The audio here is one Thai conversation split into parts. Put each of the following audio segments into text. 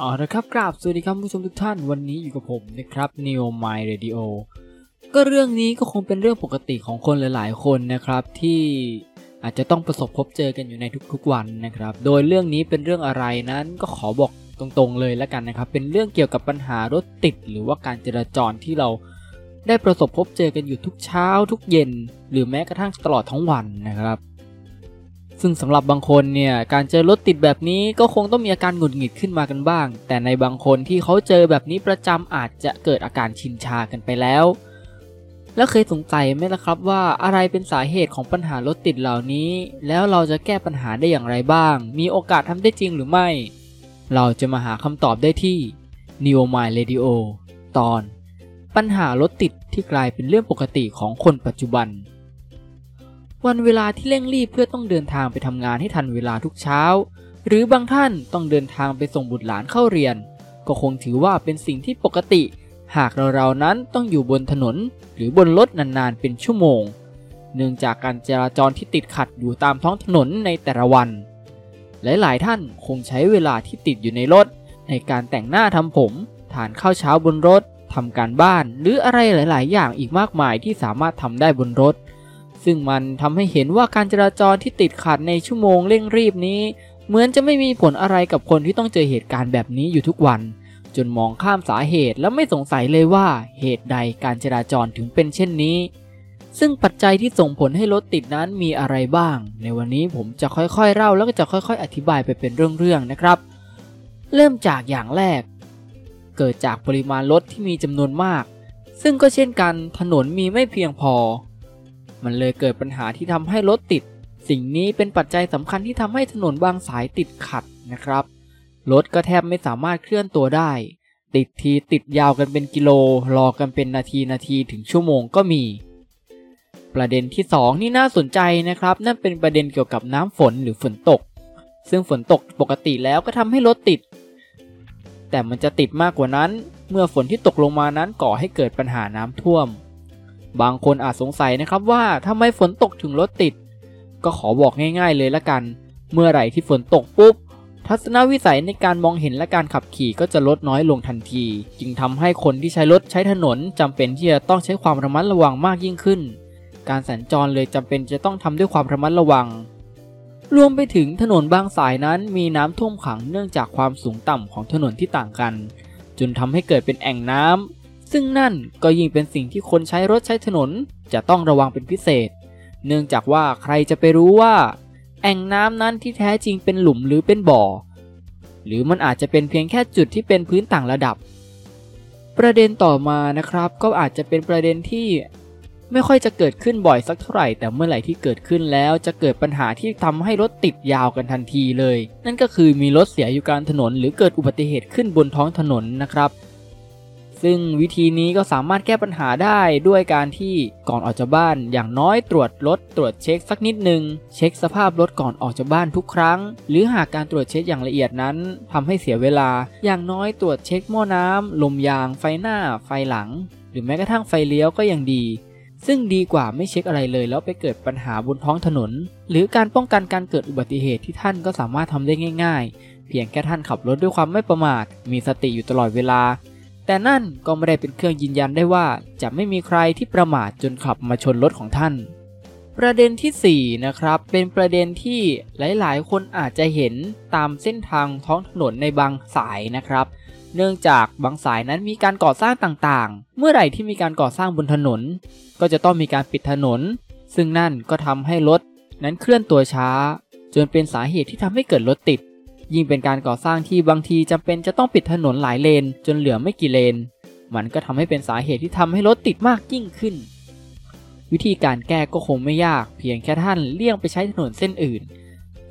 อ๋อนะครับกราบสวัสดีครับผู้ชมทุกท่านวันนี้อยู่กับผมนะครับ Neo My Radio ก็เรื่องนี้ก็คงเป็นเรื่องปกติของคนหลาย ๆ คนนะครับที่อาจจะต้องประสบพบเจอกันอยู่ในทุกๆวันนะครับ โดยเรื่องนี้เป็นเรื่องอะไรนั้นก็ขอบอกตรงๆเลยแล้วกันนะครับ เป็นเรื่องเกี่ยวกับปัญหารถติด หรือว่าการจราจรที่เราได้ประสบพบเจอกันอยู่ทุกเช้า ทุกเย็น หรือแม้กระทั่งตลอดทั้งวันนะครับ ซึ่งสำหรับบางคนเนี่ยการเจอรถติดแบบนี้ก็คงต้องมีอาการหงุดหงิดขึ้นมากันบ้าง แต่ในบางคนที่เขาเจอแบบนี้ประจำอาจจะเกิดอาการชินชากันไปแล้ว แล้วเคยสงสัยไหมล่ะครับว่าอะไรเป็นสาเหตุของปัญหารถติดเหล่านี้ แล้วเราจะแก้ปัญหาได้อย่างไรบ้าง มีโอกาสทำได้จริงหรือไม่ เราจะมาหาคำตอบได้ที่ Neo My Radio ตอน ปัญหารถติดที่กลายเป็นเรื่องปกติของคนปัจจุบัน วันเวลาที่เร่งรีบเพื่อต้องเดินทางไปทำงานให้ทันเวลาทุกเช้า หรือบางท่านต้องเดินทางไปส่งบุตรหลานเข้าเรียน ก็คงถือว่าเป็นสิ่งที่ปกติ หากเราๆนั้นต้องอยู่บนถนน หรือบนรถนานๆเป็นชั่วโมง เนื่องจากการจราจรที่ติดขัดอยู่ตามท้องถนนในแต่ละวัน หลายๆท่านคงใช้เวลาที่ติดอยู่ในรถ ในการแต่งหน้าทำผมทานข้าวเช้าบนรถทำการบ้าน หรืออะไรหลาย ๆ อย่างอีกมากมายที่สามารถทำได้บนรถ ซึ่งมันทำให้เห็นว่าการจราจรที่ติดขัดในชั่วโมงเร่งรีบนี้ เหมือนจะไม่มีผลอะไรกับคนที่ต้องเจอเหตุการณ์แบบนี้อยู่ทุกวัน จนมองข้ามสาเหตุและไม่สงสัยเลยว่าเหตุใดการจราจรถึงเป็นเช่นนี้ ซึ่งปัจจัยที่ส่งผลให้รถติดนั้นมีอะไรบ้าง ในวันนี้ผมจะค่อยๆเล่าแล้วก็จะค่อยๆ อธิบายไปเป็นเรื่องๆนะครับ เริ่มจากอย่างแรก เกิดจากปริมาณรถที่มีจำนวนมากซึ่งก็เช่นกันถนนมีไม่เพียงพอ มันเลยเกิดปัญหาที่ทำให้รถติด สิ่งนี้เป็นปัจจัยสำคัญที่ทำให้ถนนบางสายติดขัดนะครับ รถก็แทบไม่สามารถเคลื่อนตัวได้ ติดทีติดยาวกันเป็นกิโล รอกันเป็นนาทีนาทีถึงชั่วโมงก็มี ประเด็นที่ 2 นี่น่าสนใจนะครับ นั่นเป็นประเด็นเกี่ยวกับน้ำฝนหรือฝนตก ซึ่งฝนตกปกติแล้วก็ทำให้รถติด แต่มันจะติดมากกว่านั้น เมื่อฝนที่ตกลงมานั้นก่อให้เกิดปัญหาน้ำท่วม บางคนอาจสงสัยนะครับว่าทำไมฝนตกถึงรถติด ก็ขอบอกง่ายๆเลยละกัน เมื่อไหร่ที่ฝนตกปุ๊บ ทัศนวิสัยในการมองเห็นและการขับขี่ก็จะลดน้อยลงทันที จึงทำให้คนที่ใช้รถใช้ถนนจำเป็นที่จะต้องใช้ความระมัดระวังมากยิ่งขึ้น การสัญจรเลยจำเป็นจะต้องทำด้วยความระมัดระวัง รวมไปถึงถนนบางสายนั้นมีน้ำท่วมขังเนื่องจากความสูงต่ำของถนนที่ต่างกันจนทำให้เกิดเป็นแอ่งน้ำ ซึ่งนั่นก็ยิ่งเป็นสิ่งที่คนใช้รถใช้ถนน จะต้องระวังเป็นพิเศษ เนื่องจากว่าใครจะไปรู้ว่า แอ่งน้ำนั้นที่แท้จริงเป็นหลุมหรือเป็นบ่อ หรือมันอาจจะเป็นเพียงแค่จุดที่เป็นพื้นต่างระดับ ประเด็นต่อมานะครับ ก็อาจจะเป็นประเด็นที่ไม่ค่อยจะเกิดขึ้นบ่อยสักเท่าไหร่ แต่เมื่อไหร่ที่เกิดขึ้นแล้วจะเกิดปัญหาที่ทำให้รถติดยาวกันทันทีเลย นั่นก็คือมีรถเสียอยู่กลางถนน หรือเกิดอุบัติเหตุขึ้นบนท้องถนนนะครับ ซึ่งวิธีนี้ก็สามารถแก้ปัญหาได้ด้วยการที่ก่อนออกจากบ้าน อย่างน้อยตรวจรถตรวจเช็คสักนิดหนึ่งเช็คสภาพรถก่อนออกจากบ้านทุกครั้ง หรือหากการตรวจเช็คอย่างละเอียดนั้นทำให้เสียเวลา อย่างน้อยตรวจเช็คหม้อน้ำลมยาง ไฟหน้า ไฟหลัง หรือแม้กระทั่งไฟเลี้ยวก็ยังดี ซึ่งดีกว่าไม่เช็คอะไรเลยแล้วไปเกิดปัญหาบนท้องถนน หรือการป้องกันการเกิดอุบัติเหตุที่ท่านก็สามารถทำได้ง่าย ๆ เพียงแค่ท่านขับรถด้วยความไม่ประมาท มีสติอยู่ตลอดเวลา แต่นั่นก็ไม่ได้เป็นเครื่องยืนยันได้ว่า จะไม่มีใครที่ประมาทจนขับมาชนรถของท่าน ประเด็นที่ 4 นะครับ เป็นประเด็นที่หลายๆ คนอาจจะเห็นตามเส้นทางท้องถนนในบางสายนะครับ เนื่องจากบางสายนั้นมีการก่อสร้างต่างๆ เมื่อไหร่ที่มีการก่อสร้างบนถนน ก็จะต้องมีการปิดถนน ซึ่งนั่นก็ทำให้รถนั้นเคลื่อนตัวช้า จนเป็นสาเหตุที่ทำให้เกิดรถติด ยิ่งเป็นการก่อสร้างที่บางทีจำเป็นจะต้องปิดถนนหลายเลน จนเหลือไม่กี่เลน มันก็ทำให้เป็นสาเหตุที่ทำให้รถติดมากยิ่งขึ้น วิธีการแก้ก็คงไม่ยาก เพียงแค่ท่านเลี่ยงไปใช้ถนนเส้นอื่น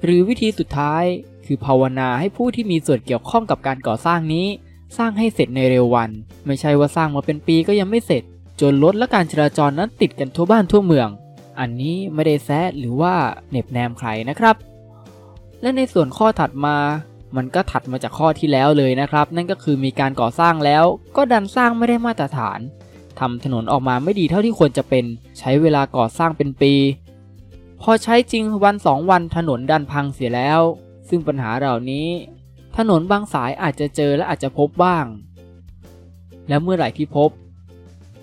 หรือวิธีสุดท้ายคือภาวนาให้ผู้ที่มีส่วนเกี่ยวข้องกับการก่อสร้างนี้ สร้างให้เสร็จในเร็ววัน ไม่ใช่ว่าสร้างมาเป็นปีก็ยังไม่เสร็จ จนรถและการจราจรนั้นติดกันทั่วบ้านทั่วเมือง อันนี้ไม่ได้แซะหรือว่าเหน็บแนมใครนะครับ และในส่วนข้อถัดมา มันก็ถัดมาจากข้อที่แล้วเลยนะครับ นั่นก็คือมีการก่อสร้างแล้ว ก็ดันสร้างไม่ได้มาตรฐานทำถนนออกมาไม่ดีเท่าที่ควรจะเป็น ใช้เวลาก่อสร้างเป็นปี พอใช้จริงวันสองวันถนนดันพังเสียแล้ว ซึ่งปัญหาเหล่านี้ ถนนบางสายอาจจะเจอและอาจจะพบบ้าง และเมื่อไหร่ที่พบ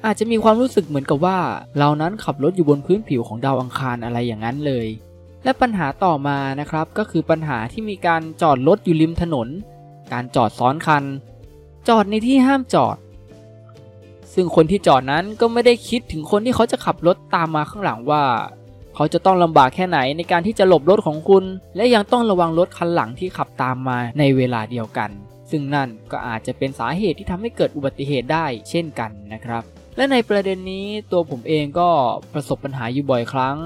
อาจจะมีความรู้สึกเหมือนกับว่า เรานั้นขับรถอยู่บนพื้นผิวของดาวอังคารอะไรอย่างนั้นเลย และปัญหาต่อมานะครับก็คือปัญหาที่มีการจอดรถอยู่ริมถนน การจอดซ้อนคัน จอดในที่ห้ามจอด ซึ่งคนที่จอดนั้นก็ไม่ได้คิดถึงคนที่เขาจะขับรถตามมาข้างหลังว่า เขาจะต้องลำบากแค่ไหนในการที่จะหลบรถของคุณ และยังต้องระวังรถคันหลังที่ขับตามมาในเวลาเดียวกัน ซึ่งนั่นก็อาจจะเป็นสาเหตุที่ทำให้เกิดอุบัติเหตุได้เช่นกันนะครับ และในประเด็นนี้ตัวผมเองก็ประสบปัญหาอยู่บ่อยครั้ง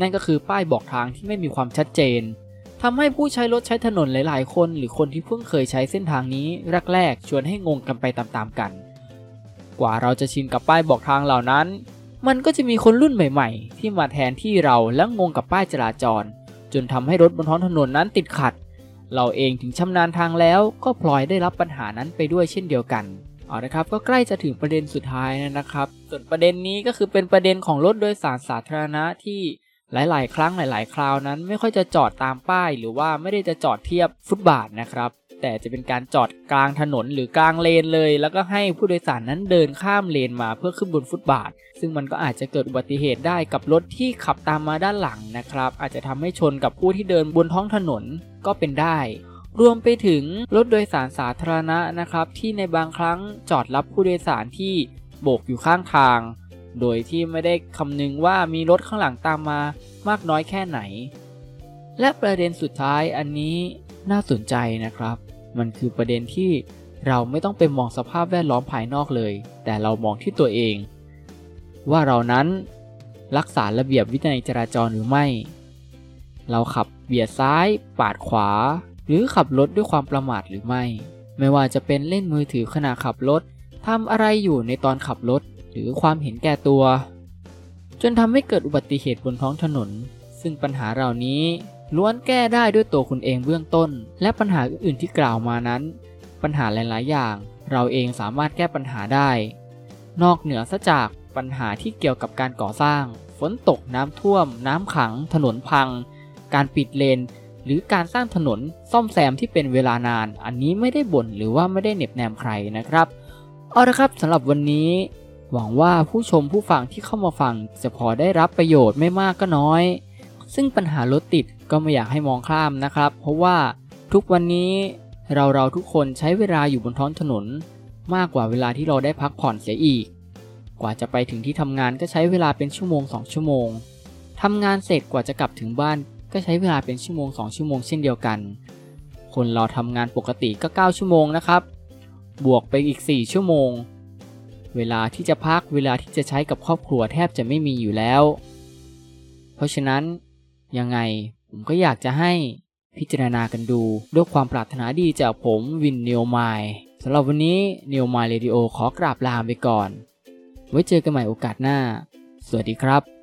นั่นก็คือป้ายบอกทางที่ไม่มีความชัดเจนทำให้ผู้ใช้รถใช้ถนนหลาย ๆ คน หรือคนที่เพิ่งเคยใช้เส้นทางนี้แรกๆชวนให้งงกันไปตามๆกัน กว่าเราจะชินกับป้ายบอกทางเหล่านั้น มันก็จะมีคนรุ่นใหม่ ๆ ที่มาแทนที่เราและงงกับป้ายจราจร จนทำให้รถบนท้องถนนนั้นติดขัด เราเองถึงชำนาญทางแล้วก็พลอยได้รับปัญหานั้นไปด้วยเช่นเดียวกันเอาละครับก็ใกล้จะถึงประเด็นสุดท้ายนะครับ ส่วนประเด็นนี้ก็คือเป็นประเด็นของรถโดยสารสาธารณะที่ หลาย ๆ ครั้งหลาย ๆ คราวนั้นไม่ค่อยจะจอดตามป้าย หรือว่าไม่ได้จะจอดเทียบฟุตบาทนะครับแต่จะเป็นการจอดกลางถนนหรือกลางเลนเลย แล้วก็ให้ผู้โดยสารนั้นเดินข้ามเลนมาเพื่อขึ้นบนฟุตบาท ซึ่งมันก็อาจจะเกิดอุบัติเหตุได้กับรถที่ขับตามมาด้านหลังนะครับ อาจจะทำให้ชนกับผู้ที่เดินบนท้องถนนก็เป็นได้ รวมไปถึงรถโดยสารสาธารณะนะครับ ที่ในบางครั้งจอดรับผู้โดยสารที่โบกอยู่ข้างทาง โดยที่ไม่ได้คำนึงว่ามีรถข้างหลังตามมามากน้อยแค่ไหน และประเด็นสุดท้ายอันนี้น่าสนใจนะครับ มันคือประเด็นที่เราไม่ต้องไปมองสภาพแวดล้อมภายนอกเลย แต่เรามองที่ตัวเอง ว่าเรานั้นรักษาระเบียบวินัยจราจรหรือไม่ เราขับเบียดซ้าย ปาดขวา หรือขับรถด้วยความประมาทหรือไม่ ไม่ว่าจะเป็นเล่นมือถือขณะขับรถทำอะไรอยู่ในตอนขับรถ รือความเห็นแก่ตัว จนทำให้เกิดอุบัติเหตุบนท้องถนน ซึ่งปัญหาเหล่านี้ล้วนแก้ได้ด้วยตัวคุณเองเบื้องต้น และปัญหาอื่นๆที่กล่าวมานั้น ปัญหาหลาย ๆ อย่าง เราเองสามารถแก้ปัญหาได้ นอกเหนือซะจากปัญหาที่เกี่ยวกับการก่อสร้าง ฝนตกน้ำท่วม น้ำขัง ถนนพัง การปิดเลน หรือการสร้างถนนซ่อมแซมที่เป็นเวลานาน อันนี้ไม่ได้บ่นหรือว่าไม่ได้เหน็บแนมใครนะครับ เอาละครับสำหรับวันนี้ หวังว่าผู้ชมผู้ฟังที่เข้ามาฟังจะพอได้รับประโยชน์ไม่มากก็น้อย ซึ่งปัญหารถติดก็ไม่อยากให้มองข้ามนะครับ เพราะว่าทุกวันนี้เราเราทุกคนใช้เวลาอยู่บนท้องถนน มากกว่าเวลาที่เราได้พักผ่อนเสียอีก กว่าจะไปถึงที่ทำงานก็ใช้เวลาเป็นชั่วโมง 2 ชั่วโมงทำงานเสร็จกว่าจะกลับถึงบ้าน ก็ใช้เวลาเป็นชั่วโมง 2 ชั่วโมงเช่นเดียวกัน คนเราทำงานปกติก็ 9 ชั่วโมงนะครับ บวกไปอีก 4 ชั่วโมง เวลาที่จะพักเวลาที่จะใช้กับครอบครัวแทบจะไม่มีอยู่แล้ว เพราะฉะนั้น ยังไงผมก็อยากจะให้พิจารณากันดู ด้วยความปรารถนาดีจากผมวินเนียวไมล์สำหรับวันนี้เนียวไมล์เรดิโอขอกราบลาไปก่อน ไว้เจอกันใหม่โอกาสหน้า สวัสดีครับ